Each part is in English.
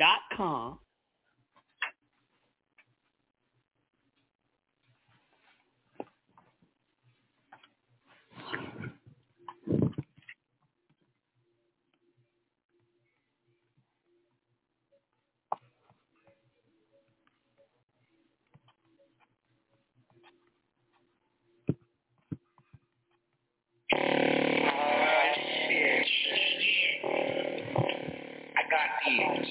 I got these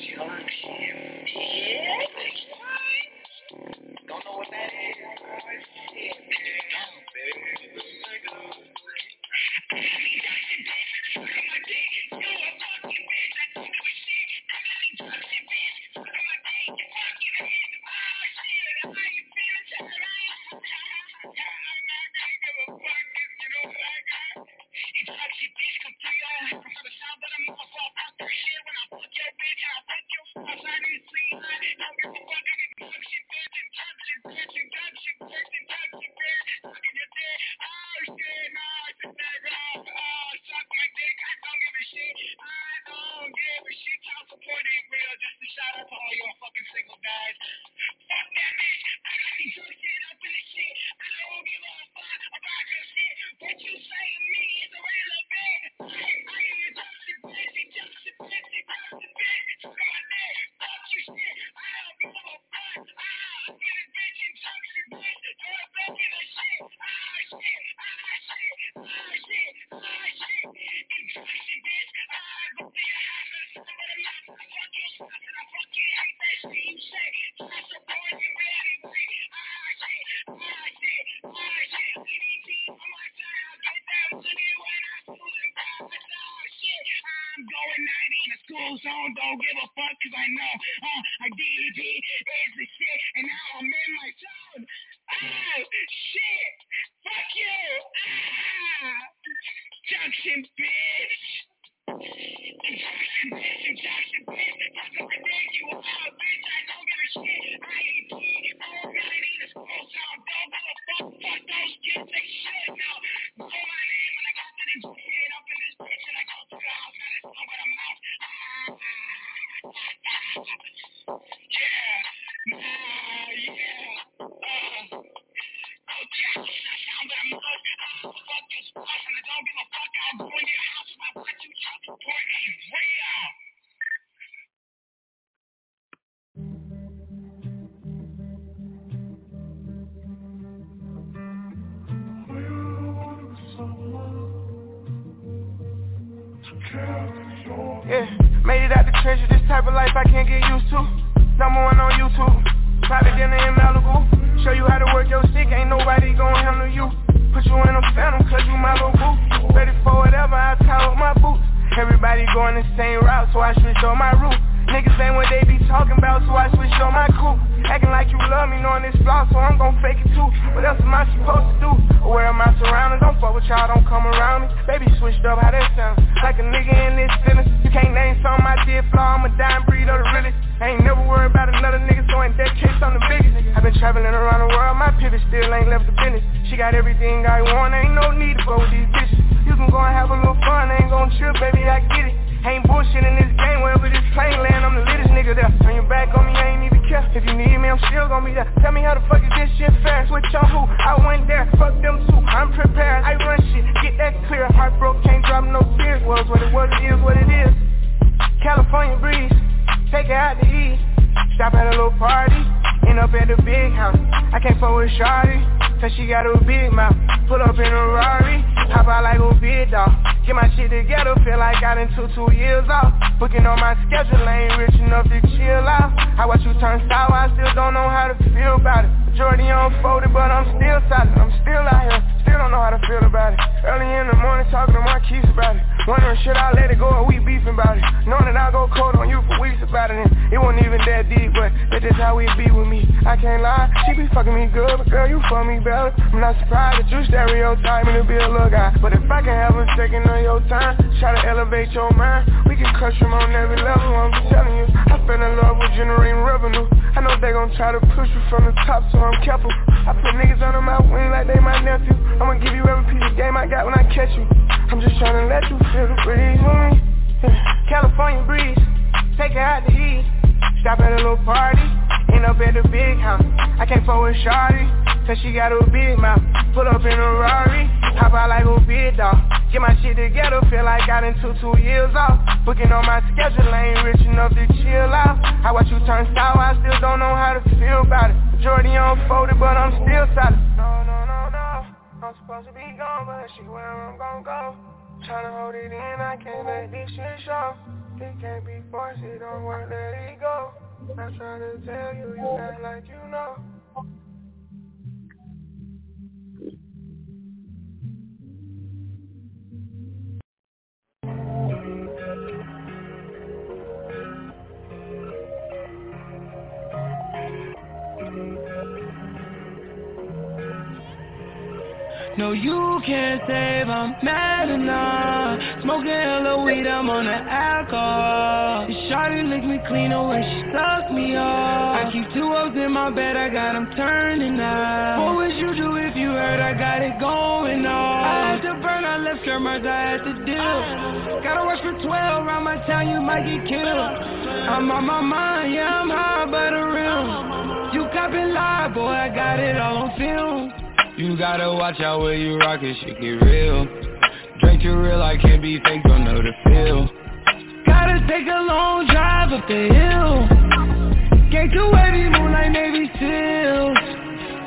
going 90 in the school zone. Don't give a fuck because I know uh, I DD is the shit. And now I'm in my zone. Oh, shit. Fuck you. Ah. Junction, bitch. Junction, bitch. Junction, bitch. I think you are, bitch. I don't give a shit. I ain't P. I'm 90 in the school zone. Don't give a fuck. Fuck those kids. They shit. Now, your back on me, I ain't even care. If you need me, I'm still gon' be there. Tell me how the fuck is this shit fair? Switch on who? I went there, fuck them too. I'm prepared, I run shit, get that clear. Heart broke, can't drop no tears. Was what it was, it is what it is. California breeze, take it out to eat. Stop at a little party, end up at the big house. I can't fuck with Shawty, cause she got a big mouth. Pull up in a Rari, hop out like a big dog. Get my shit together, feel like I done took two years off. Booking on my schedule, ain't rich enough to chill out. I watch you turn sour, I still don't know how to feel about it. Majority unfolded, but I'm still solid. I'm still out here, still don't know how to feel about it. Early in the morning, talking to keys about it. Wondering should I let it go or we beefing about it. Knowing that I go cold on you for weeks about it, and it wasn't even that deep, but that's just how it be with me. I can't lie, she be fucking me good, but girl, you fuck me better. I'm not surprised that you stereotype me to be a little guy, but if I can have a second of your time, try to elevate your mind, we can crush them on every level. I'm just telling you, I fell in love with generating revenue. I know they gon' try to push you from the top, so I'm careful. I put niggas under my wing like they my nephew. I'ma give you every piece of game I got when I catch you. I'm just trying to let you feel the breeze with me. California breeze, take it out to eat. Stop at a little party, end up at the big house. I can't fuck with Shawty, cause she got a big mouth. Pull up in a Rari, hop out like a big dog. Get my shit together, feel like I done took two years off. Booking on my schedule, I ain't rich enough to chill out. I watch you turn sour, I still don't know how to feel about it. Majority unfolded, but I'm still solid. No, no, no. I'm supposed to be gone, but she where I'm gon' go. Tryna hold it in, I can't let this shit show. It can't be forced, it don't work, let it go. I'm to tell you, you act like you know. You can't save, I'm mad enough. Smoking hella weed, I'm on the alcohol. Shawty lick me clean when she suck me off I keep two O's in my bed, I got them turning up. What would you do if you heard I got it going on? I had to burn, I left cameras, I had to deal Gotta watch for 12, around my town, you might get killed. I'm on my mind, yeah, I'm high by the You copping live, boy, I got it all on film you gotta watch out where you rock it, shit get real. Drink too real, I can't be fake, don't know the feel. Gotta take a long drive up the hill. Get too move like Navy SEALs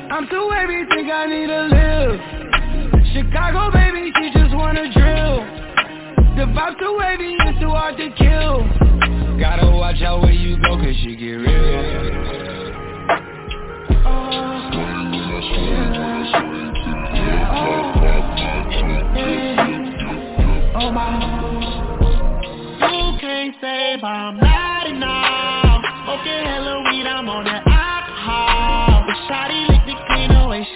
I'm too wavy, think I need to live Chicago baby, she just wanna drill. The vibe too wavy, it's too hard to kill. Gotta watch out where you go, cause she get real You can't save, I'm not enough. Okay, hella weed, I'm on that alcohol. The shawty lick me clean away,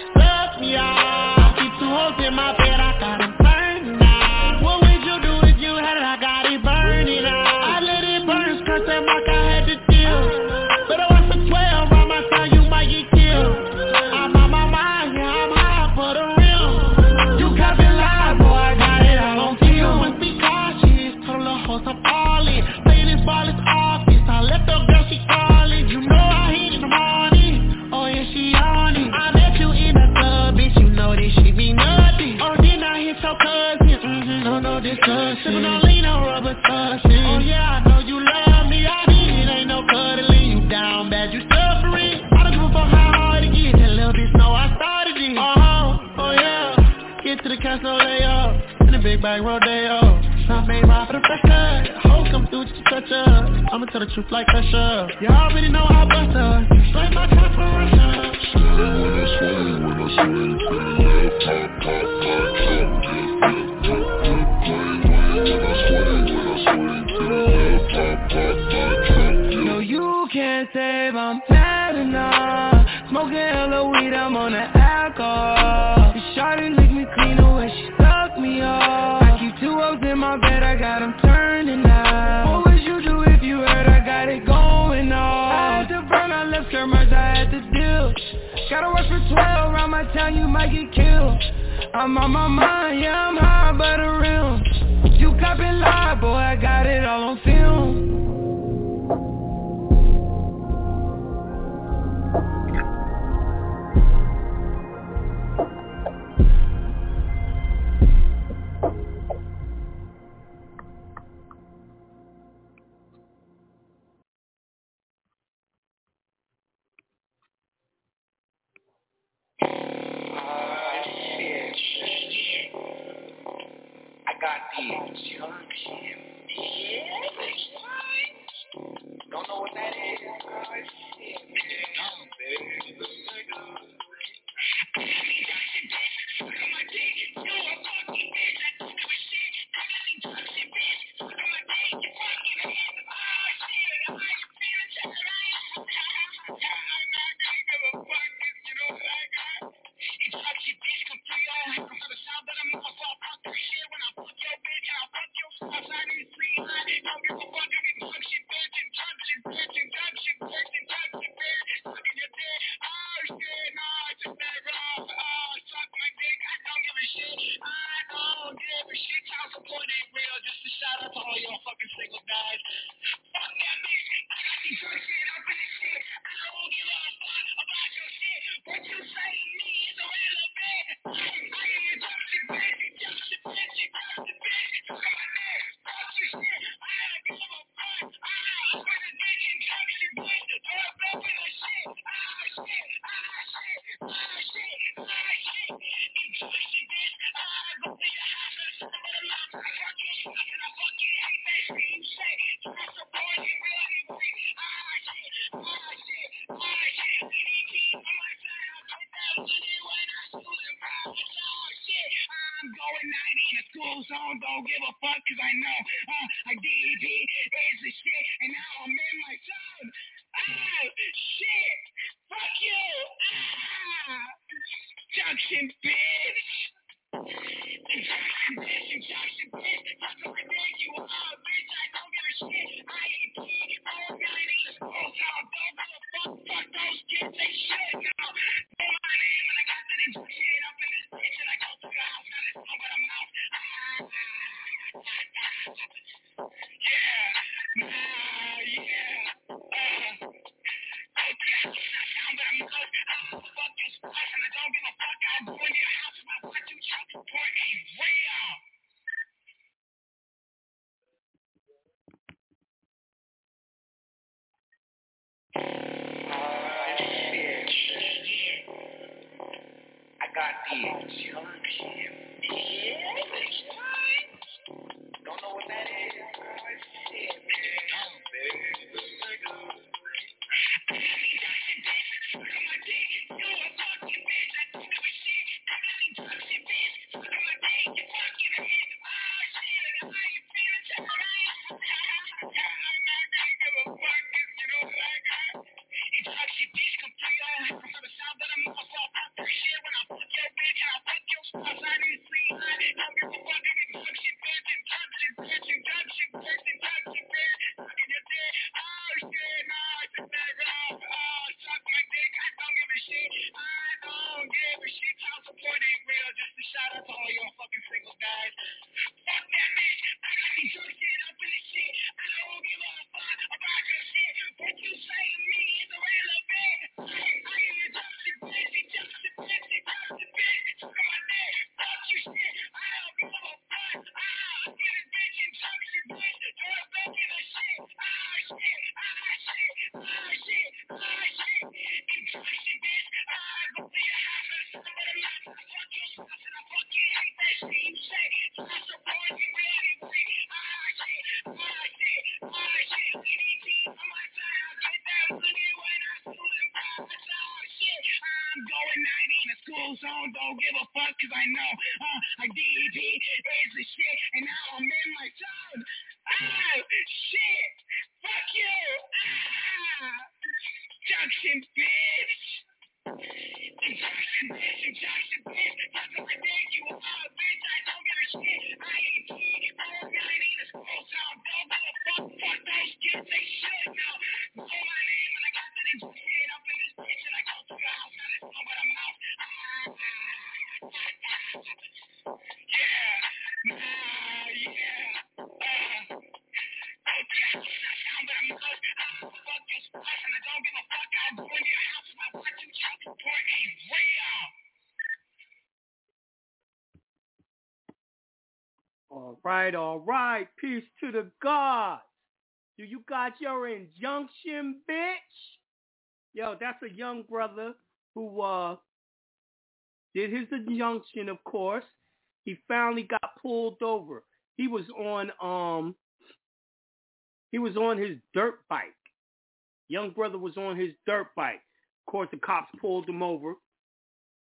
and I don't give a fuck. I'll don't give a fuck because I know uh, is the shit, and now I'm all right. Peace to the gods. Do you got your injunction, bitch? Yo, that's a young brother who uh did his injunction, of course. He finally got pulled over. He was on um he was on his dirt bike. Young brother was on his dirt bike. Of course, the cops pulled him over.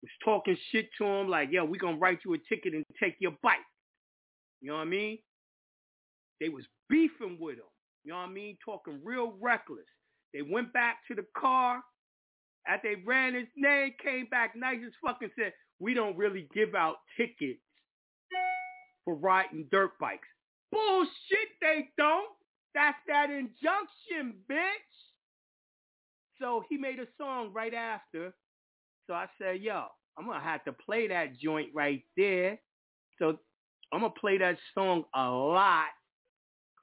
Was talking shit to him like, "Yo, we gonna write you a ticket and take your bike." You know what I mean? They was beefing with him. You know what I mean? Talking real reckless. They went back to the car. After they ran his name, came back nice as fucking said, we don't really give out tickets for riding dirt bikes. Bullshit, they don't. That's that injunction, bitch. So he made a song right after. So I said, yo, I'm going to have to play that joint right there. So I'm going to play that song a lot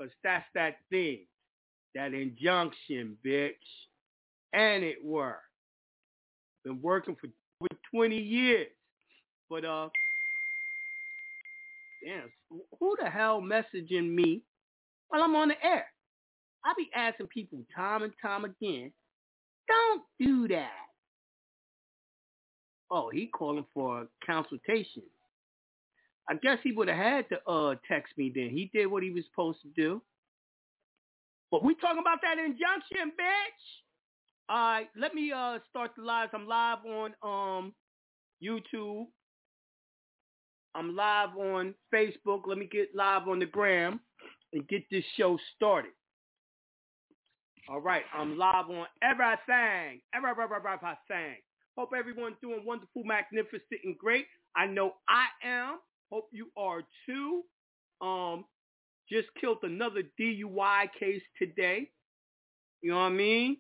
because that's that thing, that injunction, bitch. And it worked. Been working for, for 20 years. But, uh, damn, who the hell messaging me while I'm on the air? I be asking people time and time again, don't do that. Oh, he calling for a consultation. I guess he would have had to uh text me then. He did what he was supposed to do. But we talking about that injunction, bitch. All right, let me uh start the live. I'm live on um YouTube. I'm live on Facebook. Let me get live on the gram and get this show started. All right, I'm live on everything. Everything. Hope everyone's doing wonderful, magnificent, and great. I know I am. Hope you are too. Um, just killed another DUI case today. You know what I mean?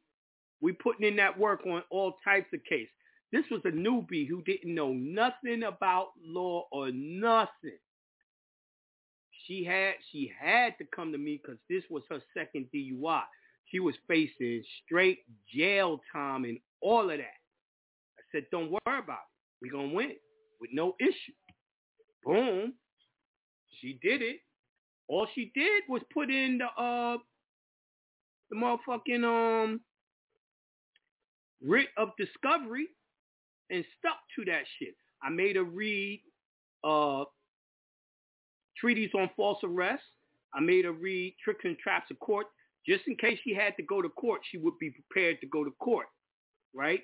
We putting in that work on all types of cases. This was a newbie who didn't know nothing about law or nothing. She had she had to come to me because this was her second DUI. She was facing straight jail time and all of that. I said, don't worry about it. We're going to win with no issue. Boom. She did it. All she did was put in the uh the motherfucking um writ of discovery and stuck to that shit. I made her read uh treaties on false arrest. I made her read tricks and traps of court. Just in case she had to go to court, she would be prepared to go to court. Right?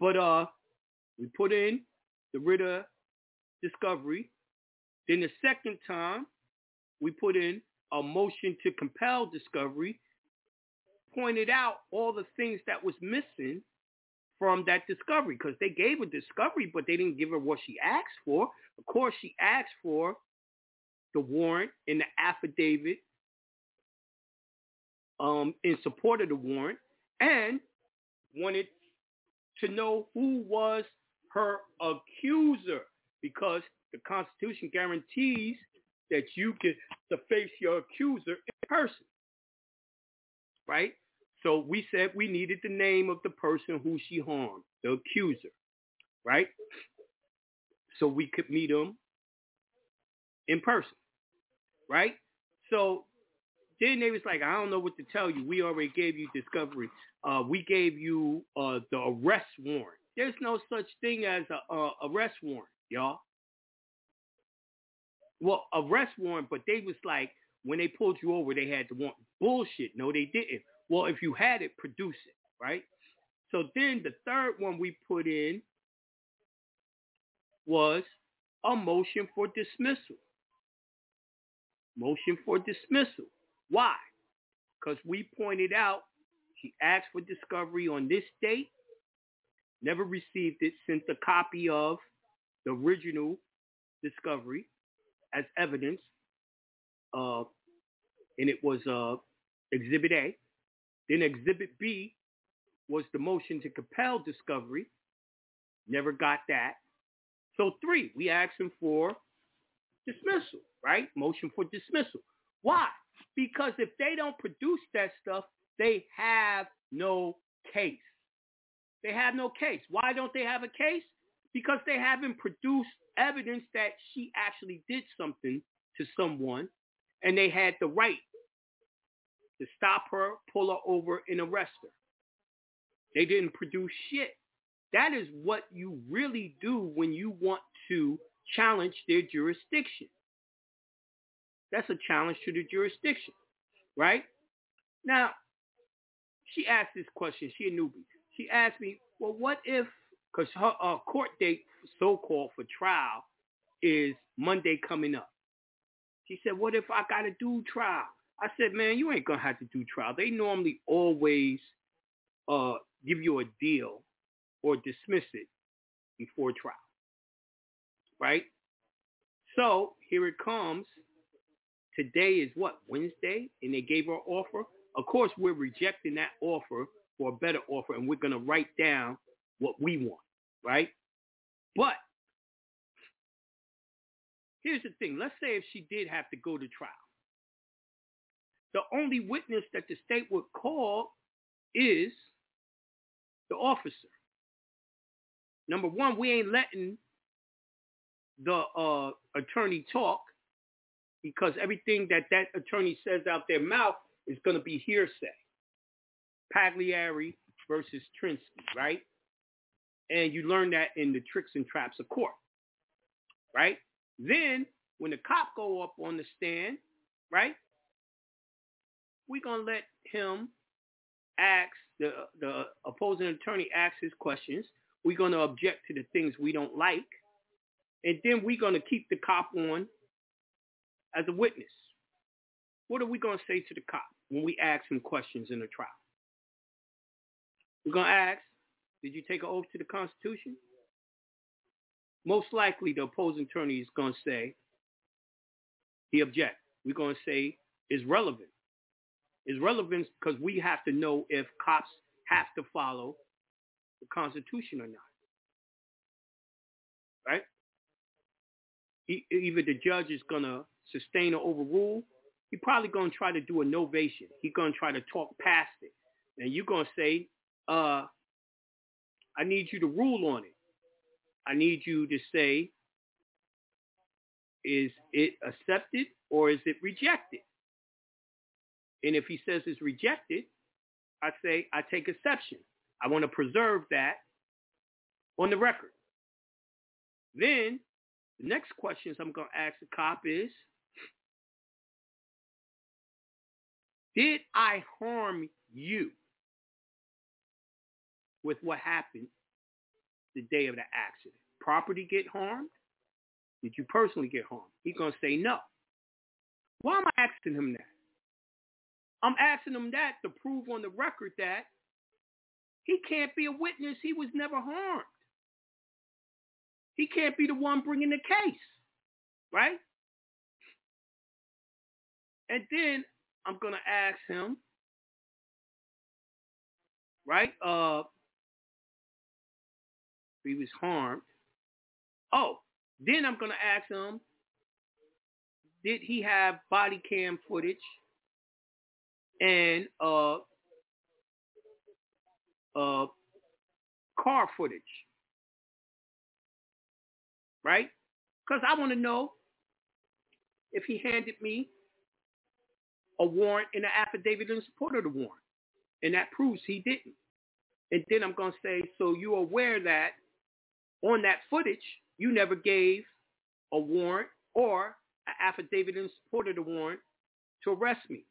But uh we put in the writ of discovery. Then the second time, we put in a motion to compel discovery, pointed out all the things that was missing from that discovery because they gave a discovery, but they didn't give her what she asked for. Of course, she asked for the warrant and the affidavit um, in support of the warrant and wanted to know who was her accuser because the Constitution guarantees that you can to face your accuser in person. Right? So we said we needed the name of the person who she harmed, the accuser. Right? So we could meet him in person. Right? So then they was like, I don't know what to tell you. We already gave you discovery. Uh, we gave you uh, the arrest warrant. There's no such thing as a, a arrest warrant, y'all. Well, arrest warrant, but they was like, when they pulled you over, they had to want bullshit. No, they didn't. Well, if you had it, produce it, right? So then the third one we put in was a motion for dismissal. Motion for dismissal. Why? Because we pointed out she asked for discovery on this date, never received it, sent a copy of the original discovery as evidence, uh, and it was uh, Exhibit A. Then Exhibit B was the motion to compel discovery. Never got that. So three, we asked him for dismissal, right? Motion for dismissal. Why? Because if they don't produce that stuff, they have no case. They have no case. Why don't they have a case? Because they haven't produced evidence that she actually did something to someone and they had the right to stop her, pull her over, and arrest her. They didn't produce shit. That is what you really do when you want to challenge their jurisdiction. That's a challenge to the jurisdiction, right? Now, she asked this question. She a newbie. She asked me, well, what if, because her uh, court date, so-called for trial, is Monday coming up. She said, what if I got to do trial? I said, man, you ain't going to have to do trial. They normally always uh, give you a deal or dismiss it before trial. Right? So here it comes. Today is what, Wednesday? And they gave her an offer. Of course, we're rejecting that offer for a better offer, and we're going to write down what we want, right? But here's the thing. Let's say if she did have to go to trial. The only witness that the state would call is the officer. Number one, we ain't letting the uh, attorney talk because everything that that attorney says out their mouth is going to be hearsay. Pagliari versus Trinsky, right? And you learn that in the tricks and traps of court, right? Then when the cop go up on the stand, right? Going to let him ask, the, the opposing attorney ask his questions. We're to object to the things we don't like. And then we're to keep the cop on as a witness. What are we to say to the cop when we ask him questions in the trial? We're to ask, did you take an oath to the Constitution? Most likely the opposing attorney is going to say, he objects. We're going to say, is relevant. Is relevant because we have to know if cops have to follow the Constitution or not. Right? Either the judge is going to sustain or overrule. He's probably going to try to do a novation. He's going to try to talk past it. And you're going to say, uh, I need you to rule on it. I need you to say, is it accepted or is it rejected? And if he says it's rejected, I say I take exception. I want to preserve that on the record. Then the next questions I'm going to ask the cop is, did I harm you? With what happened the day of the accident. Property get harmed? Did you personally get harmed? He's going to say no. Why am I asking him that? I'm asking him that to prove on the record that he can't be a witness. He was never harmed. He can't be the one bringing the case, right? And then I'm going to ask him, right? Uh, he was harmed. Oh, then I'm going to ask him, did he have body cam footage and uh, uh, car footage? Right? Because I want to know if he handed me a warrant and an affidavit in support of the warrant. And that proves he didn't. And then I'm going to say, so you're aware that on that footage, you never gave a warrant or an affidavit in support of the warrant to arrest me.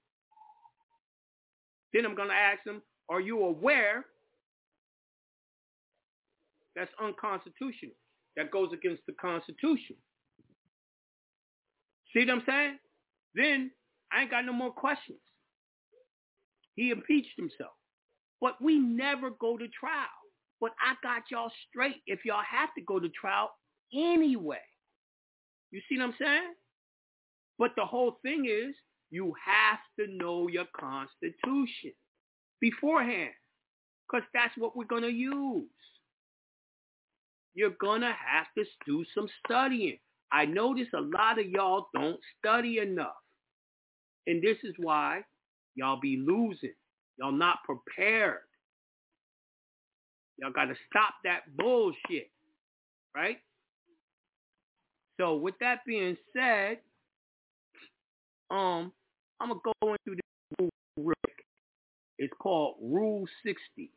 Then I'm going to ask them, are you aware that's unconstitutional? That goes against the Constitution. See what I'm saying? Then I ain't got no more questions. He impeached himself. But we never go to trial. But I got y'all straight if y'all have to go to trial anyway. You see what I'm saying? But the whole thing is you have to know your constitution beforehand because that's what we're going to use. You're going to have to do some studying. I notice a lot of y'all don't study enough. And this is why y'all be losing. Y'all not prepared. Y'all got to stop that bullshit, right? So with that being said, um, I'm gonna go into this rule. It's called Rule 60.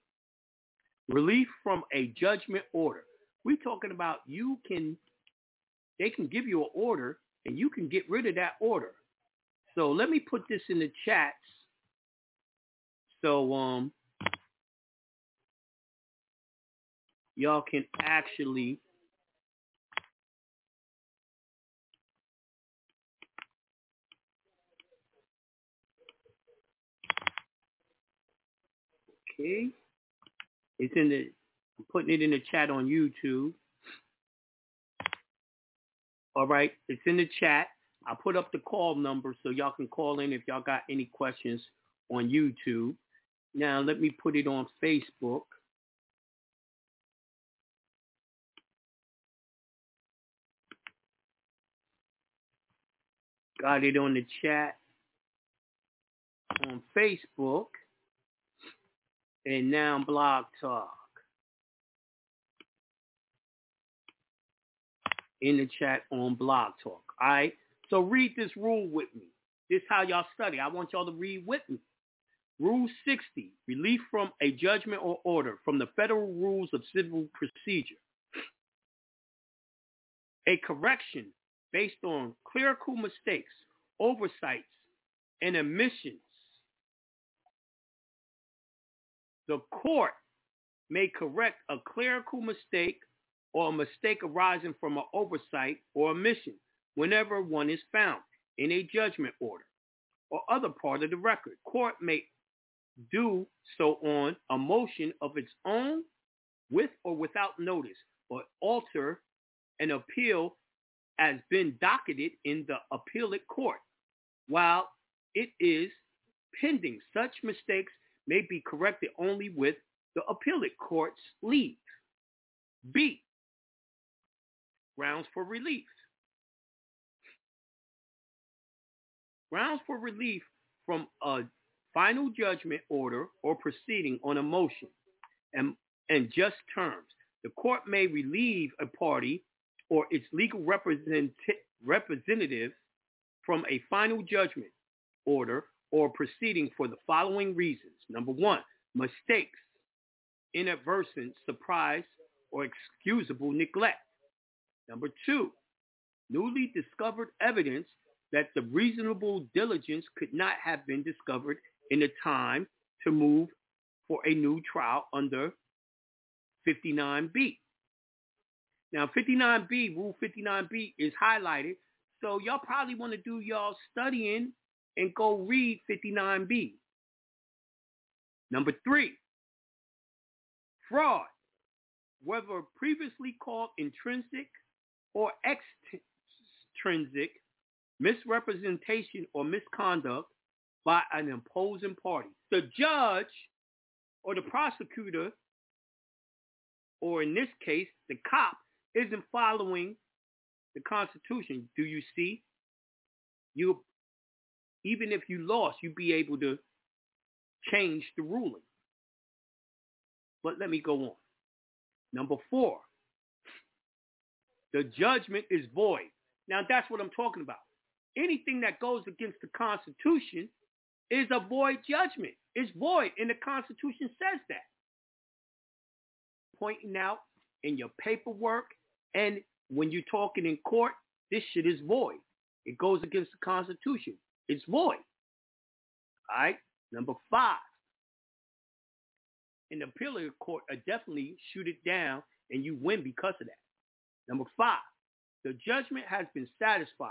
Relief from a judgment order. We're talking about you can, they can give you an order and you can get rid of that order. So let me put this in the chats. So um, y'all can actually Okay. It's in the I'm putting it in the chat on YouTube. All right, it's in the chat. I put up the call number so y'all can call in if y'all got any questions on YouTube. Now let me put it on Facebook. Got it on the chat on Facebook and now Blog Talk. In the chat on Blog Talk. All right. So read this rule with me. This is how y'all study. I want y'all to read with me. Rule 60, relief from a judgment or order from the Federal Rules of Civil Procedure. A correction based on clerical mistakes, oversights, and omissions the court may correct a clerical mistake or a mistake arising from an oversight or omission whenever one is found in a judgment order or other part of the record. Court may do so on a motion of its own with or without notice or alter an appeal as been docketed in the appellate court while it is pending. Such mistakes may be corrected only with the appellate court's leave. B. Grounds for relief. Grounds for relief from a final judgment order or proceeding on a motion and, and just terms. The court may relieve a party or its legal represent, representative from a final judgment order or proceeding for the following reasons. Number one, mistakes, inadvertent surprise, or excusable neglect. Number two, newly discovered evidence that the reasonable diligence could not have been discovered in the time to move for a new trial under 59B. Now, 59B, Rule 59B is highlighted, so y'all probably want to do y'all studying and go read 59B. Number three, fraud, whether previously called intrinsic or extrinsic misrepresentation or misconduct by an opposing party. The judge or the prosecutor, or in this case, the cop, isn't following the Constitution. Do you see? You even if you lost, you'd be able to change the ruling. But let me go on. Number four, the judgment is void. Now that's what I'm talking about. Anything that goes against the Constitution is a void judgment. It's void, and the Constitution says that. Pointing out in your paperwork and when you're talking in court, this shit is void. It goes against the Constitution. It's void. All right. Number five. In the appellate court, I definitely shoot it down and you win because of that. Number five. The judgment has been satisfied,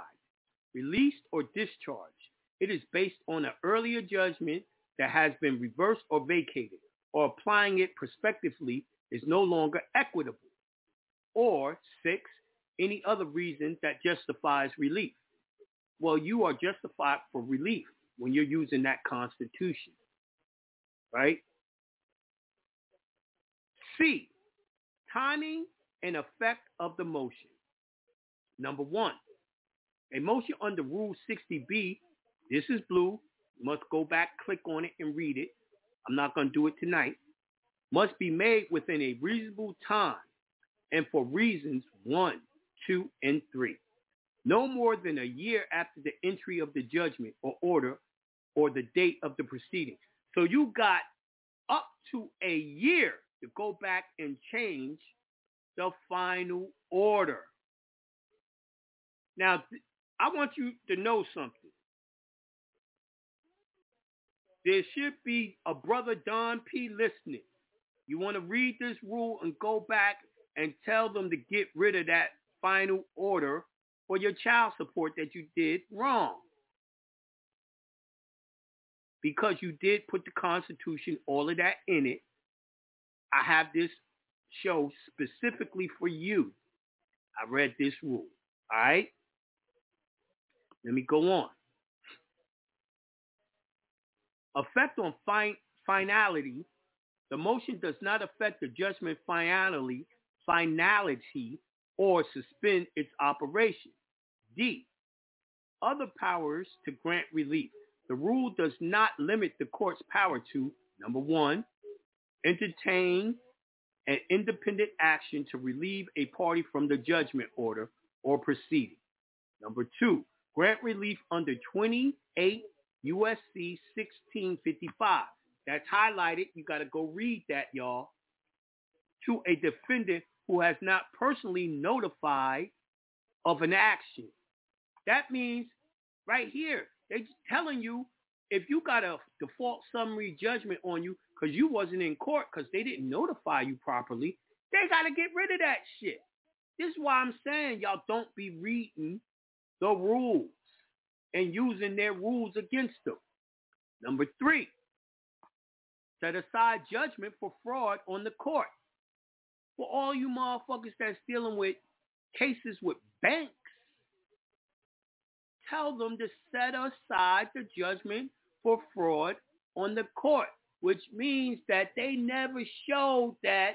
released, or discharged. It is based on an earlier judgment that has been reversed or vacated, or applying it prospectively is no longer equitable. Or six, any other reason that justifies relief. Well, you are justified for relief when you're using that constitution. Right? C, timing and effect of the motion. Number one, a motion under Rule 60B, this is blue, must go back, click on it, and read it. I'm not going to do it tonight. Must be made within a reasonable time and for reasons one, two, and three. no more than a year after the entry of the judgment or order or the date of the proceeding. So you got up to a year to go back and change the final order. Now, I want you to know something. There should be a brother Don P listening. You want to read this rule and go back and tell them to get rid of that final order for your child support that you did wrong. Because you did put the Constitution, all of that in it. I have this show specifically for you. I read this rule. All right? Let me go on. Effect on fin- finality. The motion does not affect the judgment finality, finality or suspend its operation. D. Other powers to grant relief. The rule does not limit the court's power to, number one, entertain an independent action to relieve a party from the judgment order or proceeding. Number two, grant relief under 28 USC 1655. That's highlighted. You got to go read that, y'all. To a defendant who has not personally notified of an action. That means right here, they're telling you if you got a default summary judgment on you because you wasn't in court because they didn't notify you properly, they got to get rid of that shit. This is why I'm saying y'all don't be reading the rules and using their rules against them. Number three, set aside judgment for fraud on the court. For all you motherfuckers that's dealing with cases with banks, tell them to set aside the judgment for fraud on the court, which means that they never showed that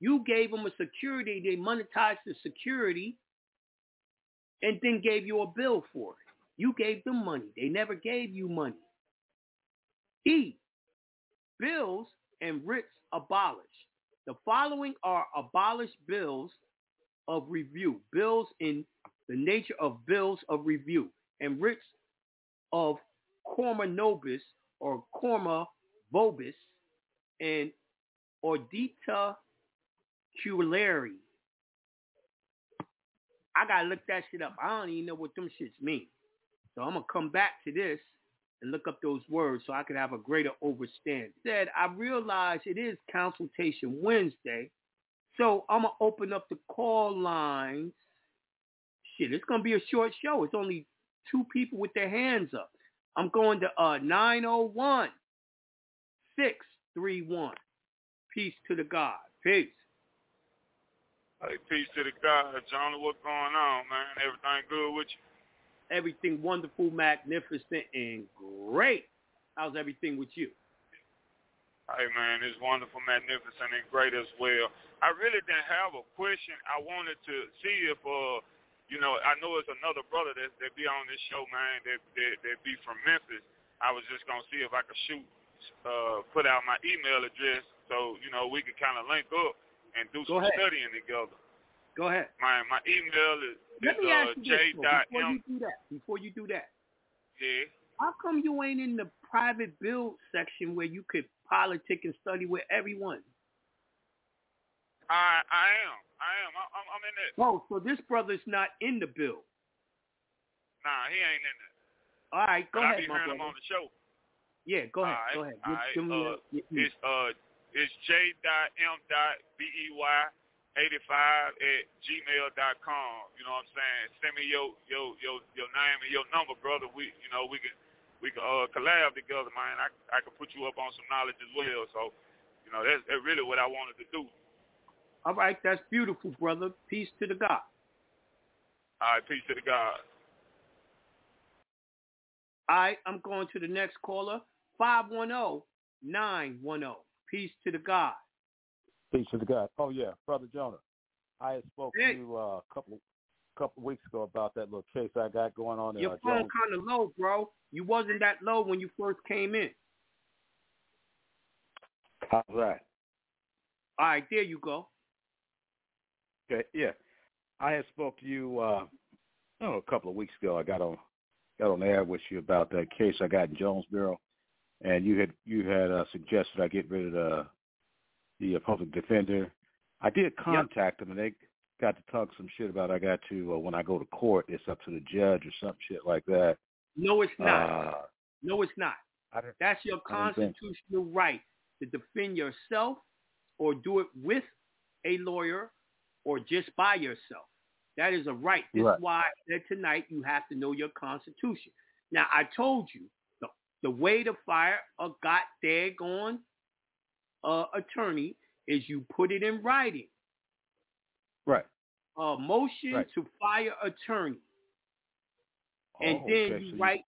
you gave them a security, they monetized the security, and then gave you a bill for it. You gave them money. They never gave you money. E, bills and writs abolished. The following are abolished bills of review, bills in the nature of bills of review, and writs of coram nobis or coram vobis and audita querela. I gotta look that shit up. I don't even know what them shits mean. So I'm gonna come back to this and look up those words so I could have a greater understanding. Said I realize it is consultation Wednesday, so I'm gonna open up the call lines. Shit, it's gonna be a short show. It's only two people with their hands up. I'm going to uh 901 631. Peace to the God. Peace. Hey, peace to the God. John, what's going on, man? Everything good with you? Everything wonderful, magnificent, and great. How's everything with you? Hey, man, it's wonderful, magnificent, and great as well. I really didn't have a question. I wanted to see if, uh, you know, I know it's another brother that that be on this show, man, that that, that be from Memphis. I was just gonna see if I could shoot, uh, put out my email address so you know we could kind of link up and do Go some ahead. studying together. Go ahead. My my email is, Let me uh, ask you this before you do that. Before you do that, Yeah. how come you ain't in the private build section where you could politic and study with everyone? I I am. I am. I, I'm, I'm in it. Oh, so this brother's not in the bill. Nah, he ain't in there. All right, go But I ahead, be my hearing him brother. on the show. Yeah, go ahead. All Go right, ahead. Right, uh, It's uh it's J dot M dot B E Y eighty five at gmail dot com. You know what I'm saying? Send me your your your your name and your number, brother. We you know we can we can uh collab together, man. I I can put you up on some knowledge as well. So you know that's, that's really what I wanted to do. All right, that's beautiful, brother. Peace to the God. All right, peace to the God. All right, I'm going to the next caller. 510-910. Peace to the God. Peace to the God. Oh yeah, brother Jonah. I had spoke Hey. to you uh, a couple couple weeks ago about that little case I got going on in Your uh, phone kind of low, bro. You wasn't that low when you first came in. How's that? All right, there you go. Okay, yeah. I had spoke to you uh, oh, a couple of weeks ago, I got on got on air with you about that case I got in Jonesboro, and you had you had uh, suggested I get rid of the the uh, public defender. I did contact them, and they got to talk some shit about I got to uh, when I go to court, it's up to the judge or some shit like that. No, it's not. Uh, no, it's not. That's your constitutional right to defend yourself or do it with a lawyer or just by yourself. That is a right. This Right. is why I said tonight you have to know your constitution. Now, I told you the, the way to fire a got daggone uh, attorney is you put it in writing. right. A motion Right. to fire attorney. And Oh, then okay, you so write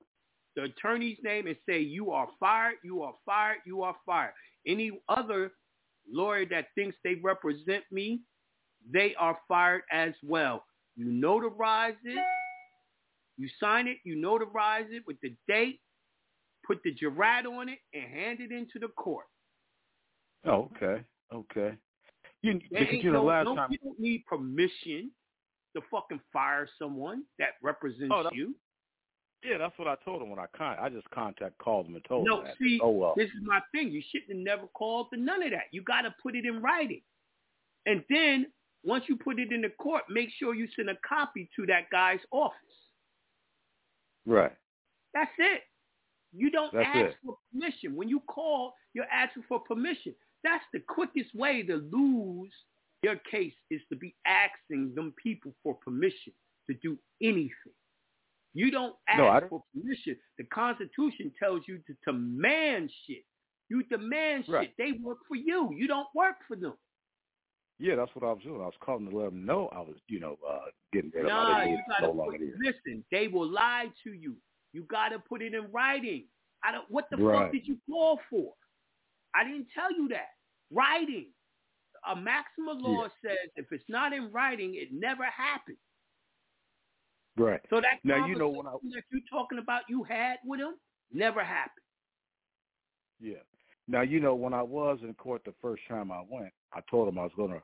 the attorney's name and say you are fired, you are fired, you are fired. Any other lawyer that thinks they represent me, they are fired as well. You notarize it, you sign it, you notarize it with the date, put the jurat on it, and hand it into the court. Oh, okay, okay. You because you know no- last no- time you don't need permission to fucking fire someone that represents Oh, that- you. Yeah, that's what I told him when I con- I just contact called him and told No, him that. see, oh well. this is my thing. You shouldn't have never called for none of that. You got to put it in writing. And then once you put it in the court, make sure you send a copy to that guy's office. right. That's it. You don't That's ask it. for permission. When you call, you're asking for permission. That's the quickest way to lose your case is to be asking them people for permission to do anything. You don't ask No, don't- for permission. The Constitution tells you to demand shit. You demand Right. shit. They work for you. You don't work for them. Yeah, that's what I was doing. I was calling to let them know I was, you know, uh, getting rid of Nah, my you gotta no put, longer listen. They will lie to you. You gotta put it in writing. I don't. What the Right. fuck did you call for? I didn't tell you that. Writing. A Maxima law says if it's not in writing, it never happened. Right. So that Now, you know when I- that you're talking about you had with him never happened. Yeah. Now you know when I was in court the first time I went, I told him I was gonna.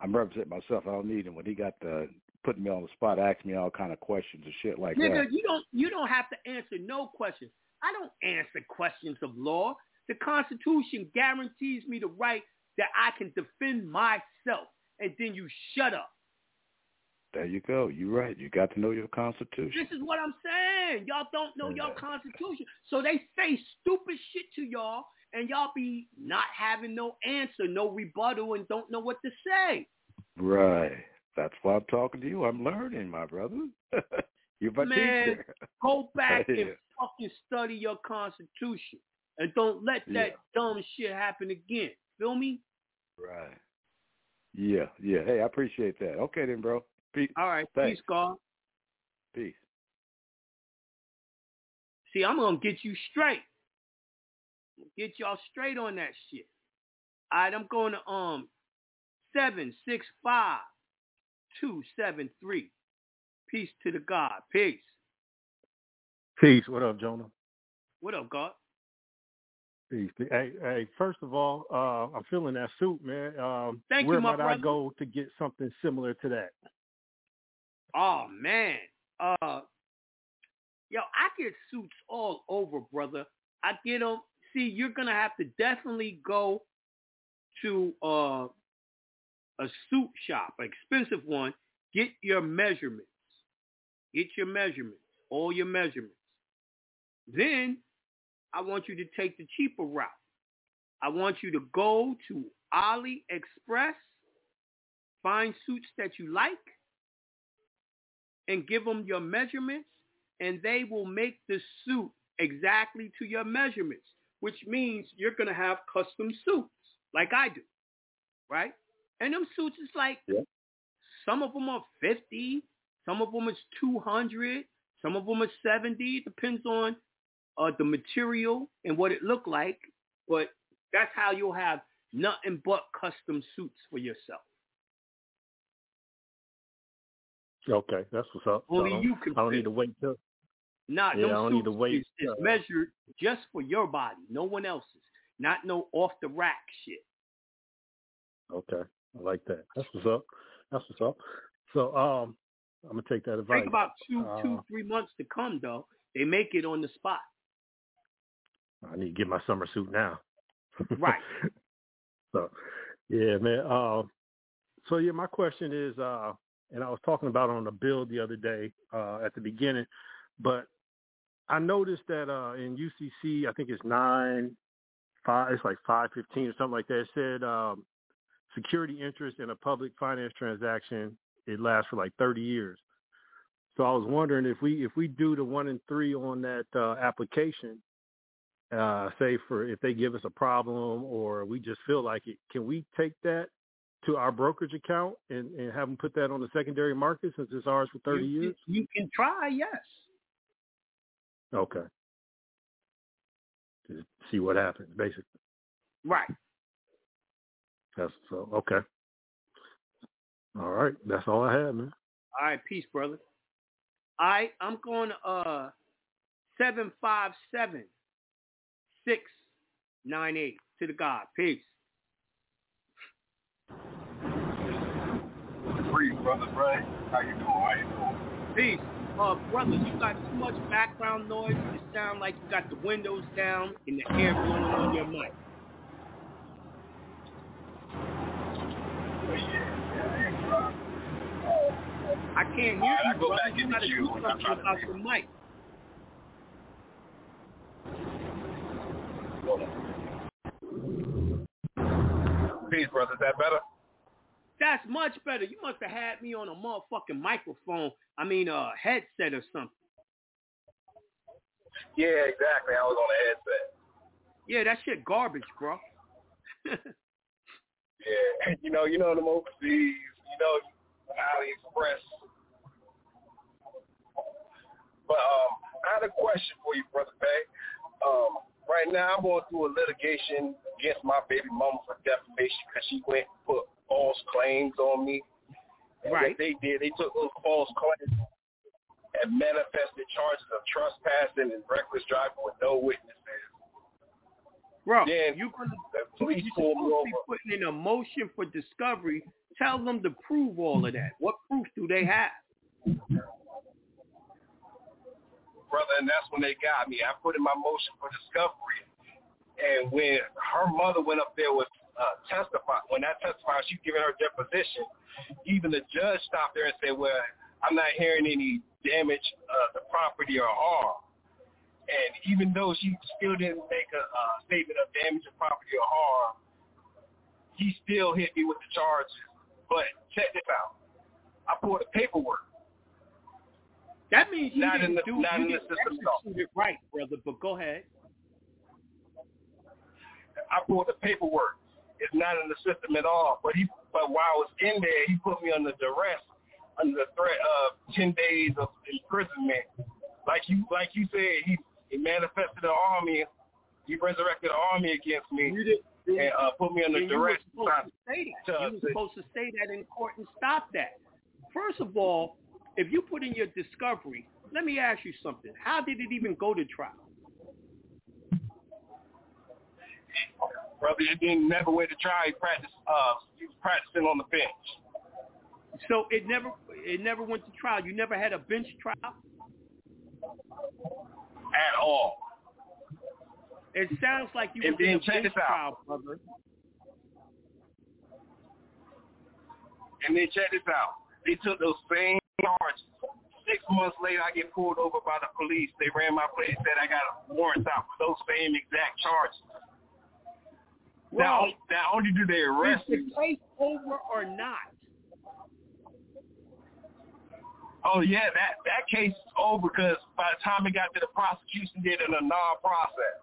I'm representing myself. I don't need him. When he got the putting me on the spot, asking me all kind of questions and shit like Nigga, that. you don't you don't have to answer no questions. I don't answer questions of law. The Constitution guarantees me the right that I can defend myself. And then you shut up. There you go. You're right. You got to know your constitution. This is what I'm saying. Y'all don't know your. Constitution. So they say stupid shit to y'all and y'all be not having no answer, no rebuttal, and don't know what to say. Right. That's why I'm talking to you. I'm learning, my brother. You're my Man, teacher. Go back and fucking study your Constitution. And don't let that Yeah. dumb shit happen again. Feel me? Right. Yeah. Yeah. Hey, I appreciate that. Okay then, bro. Peace. All right. Thanks. Peace, God. Peace. See, I'm gonna get you straight. Get y'all straight on that shit. All right, I'm going to um seven six five two seven three. Peace to the God. Peace. Peace. What up, Jonah? What up, God? Peace. Hey, hey. First of all, uh, I'm feeling that suit, man. Um, Thank you, where my might I go to get something similar to that? Oh man. Uh yo, I get suits all over, brother. I get them. See, you're gonna have to definitely go to uh a suit shop, an expensive one. Get your measurements. Get your measurements. All your measurements. Then I want you to take the cheaper route. I want you to go to AliExpress, find suits that you like, and give them your measurements, and they will make the suit exactly to your measurements, which means you're going to have custom suits like I do, right? And them suits is like, Yeah. some of them are 50, some of them is 200, some of them are 70. Depends on uh, the material and what it looked like, but that's how you'll have nothing but custom suits for yourself. Okay, that's what's up. Only I you can I don't fit. need to wait till. Not Yeah, I don't need to wait, It's, measured just for your body, no one else's. Not no off the rack shit. Okay, I like that. That's what's up. That's what's up. So, um, I'm gonna take that advice. Take about two, Uh, two, three months to come though. They make it on the spot. I need to get my summer suit now. Right. so, yeah, man. Uh, so yeah, my question is, uh, and I was talking about on the bill the other day uh, at the beginning, but I noticed that uh, in UCC, I think it's nine five, it's like five fifteen or something like that. It said um, security interest in a public finance transaction it lasts for like thirty years. So I was wondering if we if we do the one and three on that uh, application, uh, say for if they give us a problem or we just feel like it, can we take that to our brokerage account and, and have them put that on the secondary market since it's ours for 30 you, years? You can try, yes. Okay. Just see what happens, basically. Right. That's so okay. All right, that's all I have, man. All right, peace, brother. All right, I'm going to uh seven five seven six nine eight to the God. Peace. Free, brother Bray. How you doing? How you doing? Peace. Uh, brother, you got too much background noise. You sound like you got the windows down and the air blowing on your mic. I can't hear Alright, I you, go brother. back You gotta do I'm something trying to about Peace, brother. Is that better? That's much better. You must have had me on a motherfucking microphone. I mean, a headset or something. Yeah, exactly. I was on a headset. Yeah, that shit garbage, bro. Yeah, you know, you know them overseas. You know, AliExpress. But um, I had a question for you, brother Bey. Um, right now, I'm going through a litigation against my baby mama for defamation because she went and put false claims on me. And Right. what they did, they took those false claims and manifested charges of trespassing and reckless driving with no witnesses. Bro, Then you gonna the police pulled me over. putting in a motion for discovery. Tell them to prove all of that. What proof do they have? Brother, and that's when they got me. I put in my motion for discovery, and when her mother went up there with uh, testify, when that testified, she giving her deposition. Even the judge stopped there and said, "Well, I'm not hearing any damage uh, the property or harm." And even though she still didn't make a uh, statement of damage to property or harm, he still hit me with the charges. But check this out. I pulled the paperwork. That means you Not in didn't the- do not you in didn't system at all. execute it right, brother. But go ahead. I brought the paperwork. It's not in the system at all. But he, but while I was in there, he put me under duress, under the threat of ten days of imprisonment. Like you, like you said, he, he manifested an army. He resurrected an army against me You didn't. and uh, put me under then you were duress. supposed to say that. to- You were supposed to say that in court and stop that. First of all, if you put in your discovery, let me ask you something. How did it even go to trial? Brother, it didn't never went to trial. He practiced. Uh, he was practicing on the bench. So it never it never went to trial. You never had a bench trial. at all. It sounds like you was in a bench trial, brother. And then check this out. They took those same charges. Six months later, I get pulled over by the police. They ran my place, said I got warrants out for those same exact charges. Now, not only do they arrest is the case over or not? oh yeah, that that case is over because by the time it got to the prosecution, did in a non-process.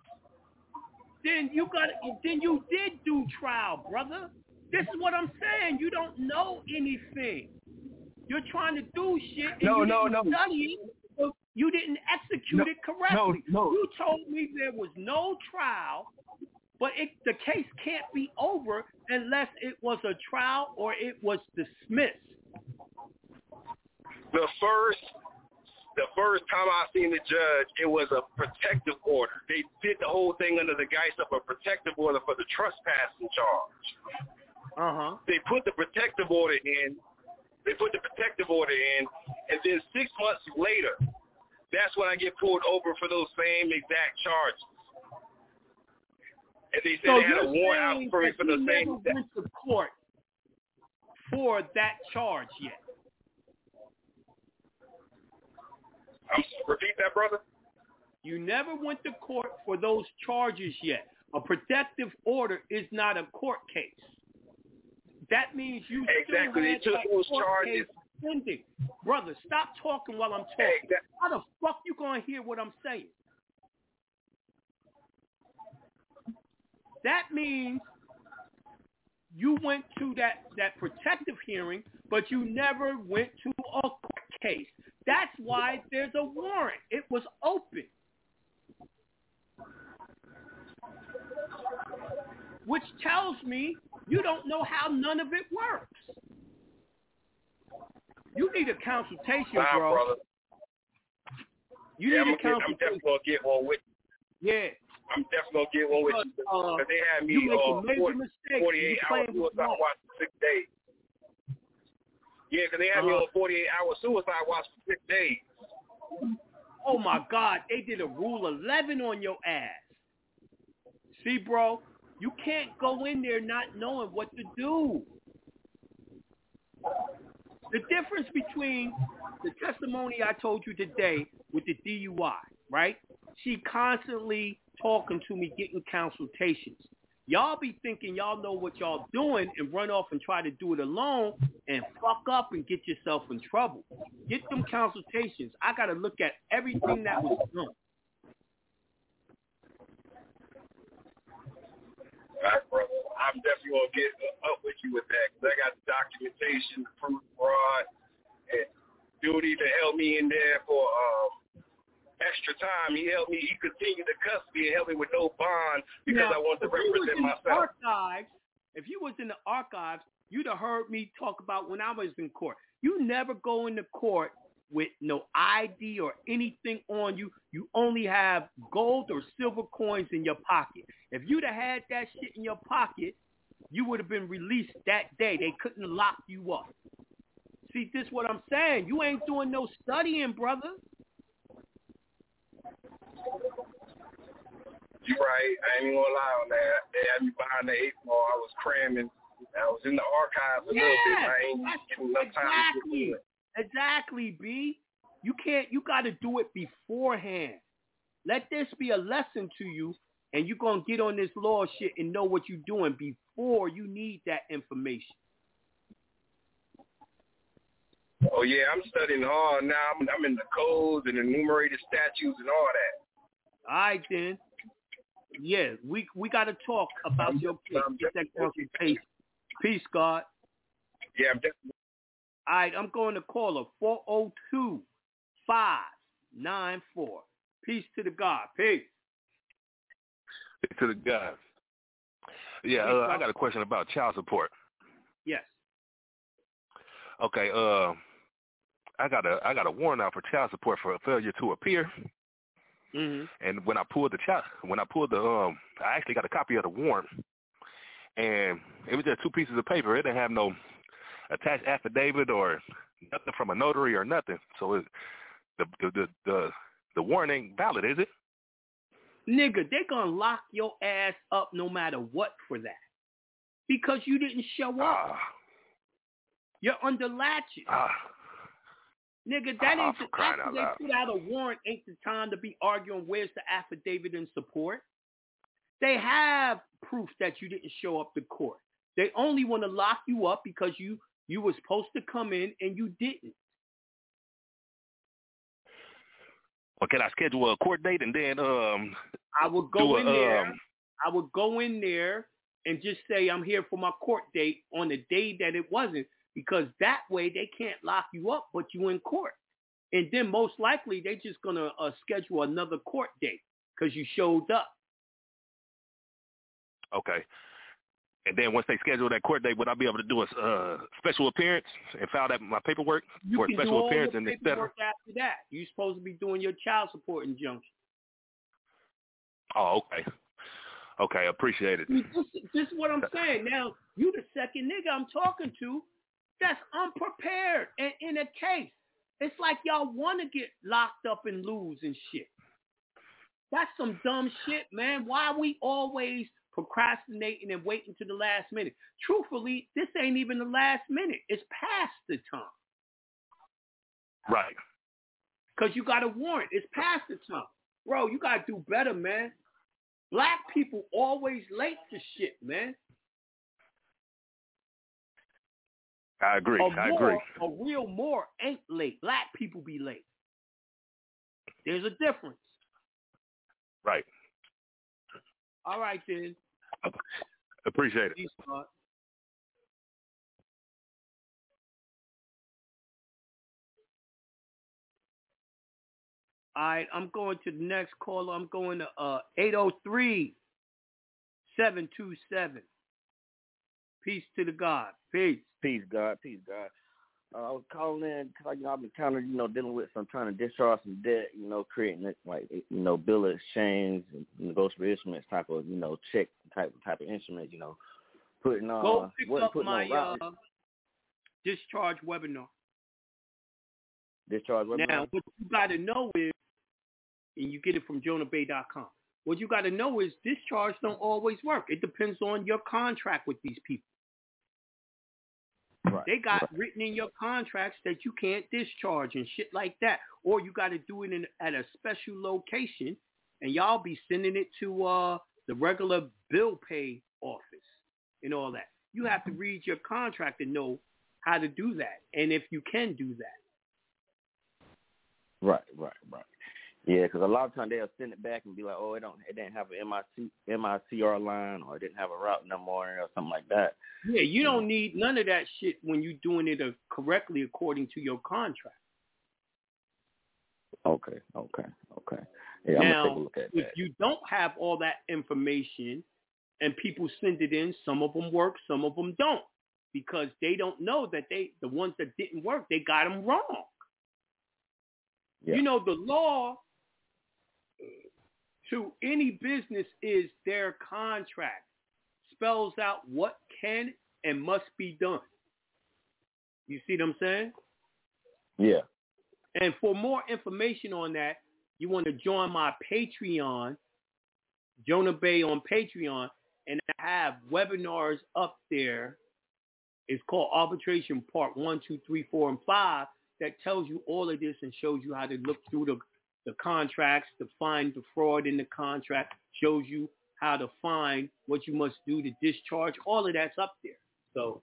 Then you got then you did do trial, brother. This is what I'm saying. You don't know anything. You're trying to do shit and No, you no, didn't no. study it. So you didn't execute No, it correctly. no, no. You told me there was no trial, but it, the case can't be over unless it was a trial or it was dismissed. The first, the first time I seen the judge, it was a protective order. They did the whole thing under the guise of a protective order for the trespassing charge. Uh huh. They put the protective order in. They put the protective order in, and then six months later, that's when I get pulled over for those same exact charges. And they said So they had a warrant out for me for the same. never went to court for that charge yet. I'm, repeat that, brother. You never went to court for those charges yet. A protective order is not a court case. That means you Exactly. still had that those charges. pending. Brother, stop talking while I'm talking. How the fuck you gonna hear what I'm saying? That means you went to that, that protective hearing, but you never went to a court case. That's why there's a warrant. It was open. Which tells me you don't know how none of it works. You need a consultation, Nah, bro. brother. You yeah, need I'm, a gonna get, I'm consultation. definitely gonna get one with. you. Yeah. I'm definitely gonna get one with you Uh, because they had me you make uh, major 40, mistake. 48 You hour suicide watch for six days. Yeah, because they had me Uh-huh. on 48 hour suicide watch for six days. Oh my God, they did a rule 11 on your ass. See, bro, you can't go in there not knowing what to do. The difference between the testimony I told you today with the DUI, right? She constantly talking to me, getting consultations. Y'all be thinking y'all know what y'all doing and run off and try to do it alone and fuck up and get yourself in trouble. Get them consultations. I got to look at everything that was done. All right, brother. I'm definitely gonna get up with you with that because I got the documentation, the proof, fraud, and duty to help me in there for um, extra time. He helped me. He continued to custody and help me with no bond because Now, I wanted to if you was represent the myself. Archives, if you was in the archives, you'd have heard me talk about when I was in court. You never go into court with no ID or anything on you. You only have gold or silver coins in your pocket. If you'd have had that shit in your pocket, you would have been released that day. They couldn't lock you up. See, this what I'm saying. You ain't doing no studying, brother. You right. I ain't even gonna lie on that. They had me behind the eight ball. I was cramming. I was in the archives a little bit. I ain't getting enough time to exactly. to it. Exactly, B. You can't. You got to do it beforehand. Let this be a lesson to you, and you're gonna get on this law shit and know what you're doing before you need that information. Oh yeah, I'm studying hard now. I'm, I'm in the codes and enumerated statutes and all that. All right, then. Yeah, we we got to talk about your case. Get that consultation. Peace, God. Yeah, I'm definitely. All right, I'm going to call her 402 594. Peace to the God. Peace. to the God. Yeah, uh, I got a question about child support. Yes. Okay, uh, I got a I got a warrant out for child support for a failure to appear. Mm-hmm. And when I pulled the child, when I pulled the um, I actually got a copy of the warrant, and it was just two pieces of paper. It didn't have no attached affidavit or nothing from a notary or nothing. So it, the the the the the warrant ain't valid, is it? Nigga, they gonna lock your ass up no matter what for that. Because you didn't show up. You're under laches. Nigga, that Ah, ain't the after they put out a warrant ain't the time to be arguing where's the affidavit in support. They have proof that you didn't show up to court. They only want to lock you up because you you were supposed to come in and you didn't. Or can I schedule a court date and then um I would go a, in there. um, I would go in there and just say I'm here for my court date on the day that it wasn't, because that way they can't lock you up, but you in court. And then most likely they're just gonna uh, schedule another court date because you showed up. Okay. And then once they schedule that court date, would I be able to do a uh, special appearance and file that my paperwork You for a special appearance and et paperwork cetera? after that. You're supposed to be doing your child support injunction. Oh, okay. Okay, appreciate it. This, this is what I'm saying. Now, you the second nigga I'm talking to that's unprepared and in a case. It's like y'all want to get locked up and lose and shit. That's some dumb shit, man. Why are we always procrastinating and waiting to the last minute? Truthfully, this ain't even the last minute. It's past the time. Right. Because you got a warrant. It's past the time. Bro, you got to do better, man. Black people always late to shit, man. I agree. A I Moor, agree. A real Moor ain't late. Black people be late. There's a difference. Right. All right, then. Appreciate it. All right, I'm going to the next caller. I'm going to uh 803 727. Peace to the God. Peace. Peace, God. Peace, God. Uh, I was calling in because you know, I've been kind of, you know, dealing with some trying to discharge some debt, you know, creating it like, you know, bill of exchange, and negotiable instruments type of, you know, check type type of instrument, you know, putting on. Go pick up my uh, discharge webinar. discharge webinar. Now, what you got to know is, and you get it from jonahbey.com, what you got to know is discharge don't always work. It depends on your contract with these people. Right, They got right. written in your contracts that you can't discharge and shit like that, or you got to do it in at a special location, and y'all be sending it to uh the regular bill pay office and all that. You have to read your contract and know how to do that, and if you can do that. Right, right, right. Yeah, because a lot of times they'll send it back and be like, "Oh, it don't, it didn't have an MIC, MICR line, or it didn't have a route number or something like that." Yeah, you don't mm-hmm. need none of that shit when you're doing it correctly according to your contract. Okay, okay, okay. Yeah, I'm now, gonna take a look at if that. you don't have all that information and people send it in, some of them work, some of them don't, because they don't know that they the ones that didn't work, they got them wrong. Yeah. You know, the law to any business is their contract. Spells out what can and must be done. You see what I'm saying? Yeah. And for more information on that, you want to join my Patreon, Jonah Bey on Patreon, and I have webinars up there. It's called Arbitration Part 1, 2, 3, 4, and 5 that tells you all of this and shows you how to look through the, the contracts to find the fraud in the contract, shows you how to find what you must do to discharge. All of that's up there. So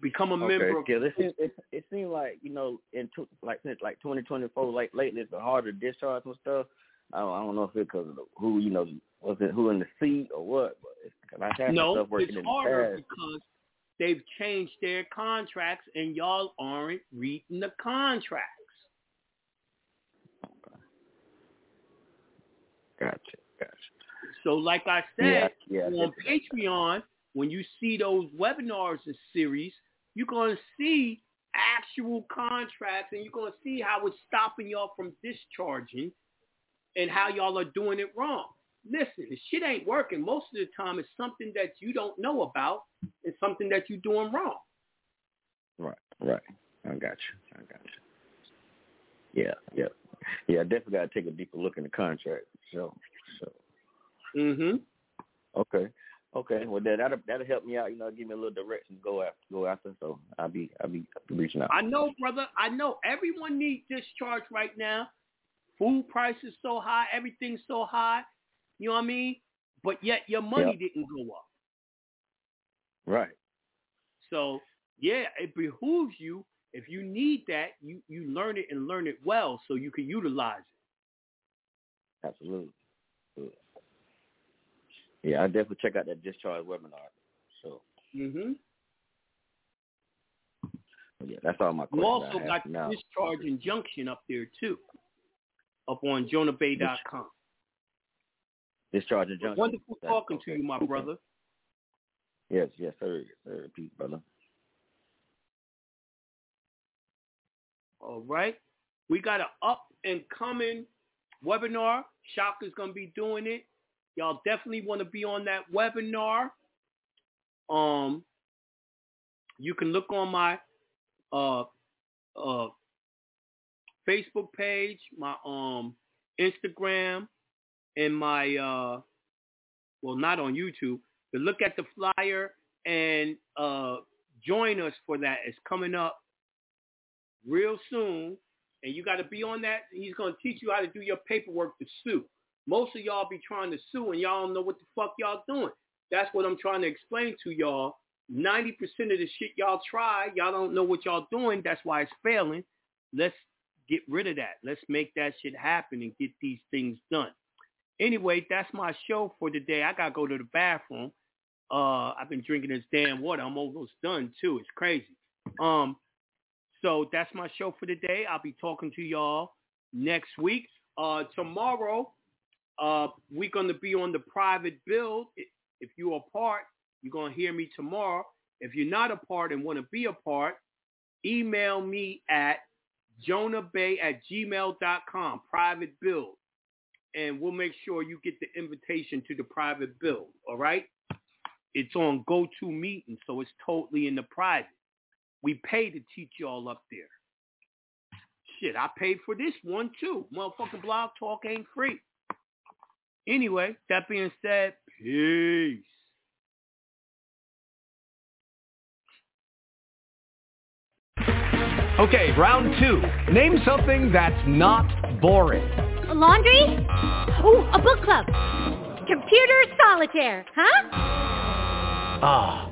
become a member of Yeah, it seems it, it seems like you know in two, like since like 2024, like lately it's been harder to discharge and stuff. I don't, I don't know if it's because of the, who you know was it who in the seat or what, but it's, cause I've had No, stuff working it's in harder the past. because they've changed their contracts and y'all aren't reading the contracts. Gotcha, gotcha. So like I said, Yeah, yeah, on Patreon, when you see those webinars and series, you're going to see actual contracts and you're going to see how it's stopping y'all from discharging and how y'all are doing it wrong. Listen, the shit ain't working. Most of the time it's something that you don't know about. It's something that you're doing wrong. Right, right. I got you. I got you. Yeah, yeah, yeah. I definitely got to take a deeper look in the contract. So, so. Mm-hmm. Okay. Okay. Well, that that'll, that'll help me out. You know, give me a little direction to go after. Go after. So I'll be I'll be, I'll be reaching out. I know, brother. I know. Everyone needs discharge right now. Food prices so high. Everything's so high. You know what I mean? But yet your money didn't go up. Right. So yeah, it behooves you. If you need that, you you learn it and learn it well, so you can utilize it. Absolutely. Absolutely. Yeah, I definitely check out that discharge webinar. So Mm-hmm. yeah, that's all my You also I got now. discharge injunction up there too, up on jonahbey.com. Discharge injunction. Wonderful That's- talking to you, my brother. Yes, yes, sir. Sir. Peace, brother. All right. We got an up and coming webinar. Shaka's gonna be doing it. Y'all definitely want to be on that webinar. Um, you can look on my uh, uh, Facebook page, my um, Instagram, and my uh, well, not on YouTube, but look at the flyer and uh, join us for that. It's coming up real soon, and you got to be on that. He's going to teach you how to do your paperwork to sue. Most of y'all be trying to sue, and y'all don't know what the fuck y'all doing. That's what I'm trying to explain to y'all. 90% of the shit y'all try, y'all don't know what y'all doing. That's why it's failing. Let's get rid of that. Let's make that shit happen and get these things done. Anyway, that's my show for today. I got to go to the bathroom. Uh, I've been drinking this damn water. I'm almost done too. It's crazy. Um, so that's my show for today. I'll be talking to y'all next week. Uh, tomorrow, uh, we're going to be on the private build. If you're a part, you're going to hear me tomorrow. If you're not a part and want to be a part, email me at jonahbey at gmail.com, private build. And we'll make sure you get the invitation to the private build, all right? It's on GoToMeeting, so it's totally in the private. We pay to teach y'all up there. Shit, I paid for this one too. Motherfucking blog talk ain't free. Anyway, that being said, peace. Okay, round two. Name something that's not boring. A laundry? Ooh, a book club. Computer solitaire, huh? Ah, oh,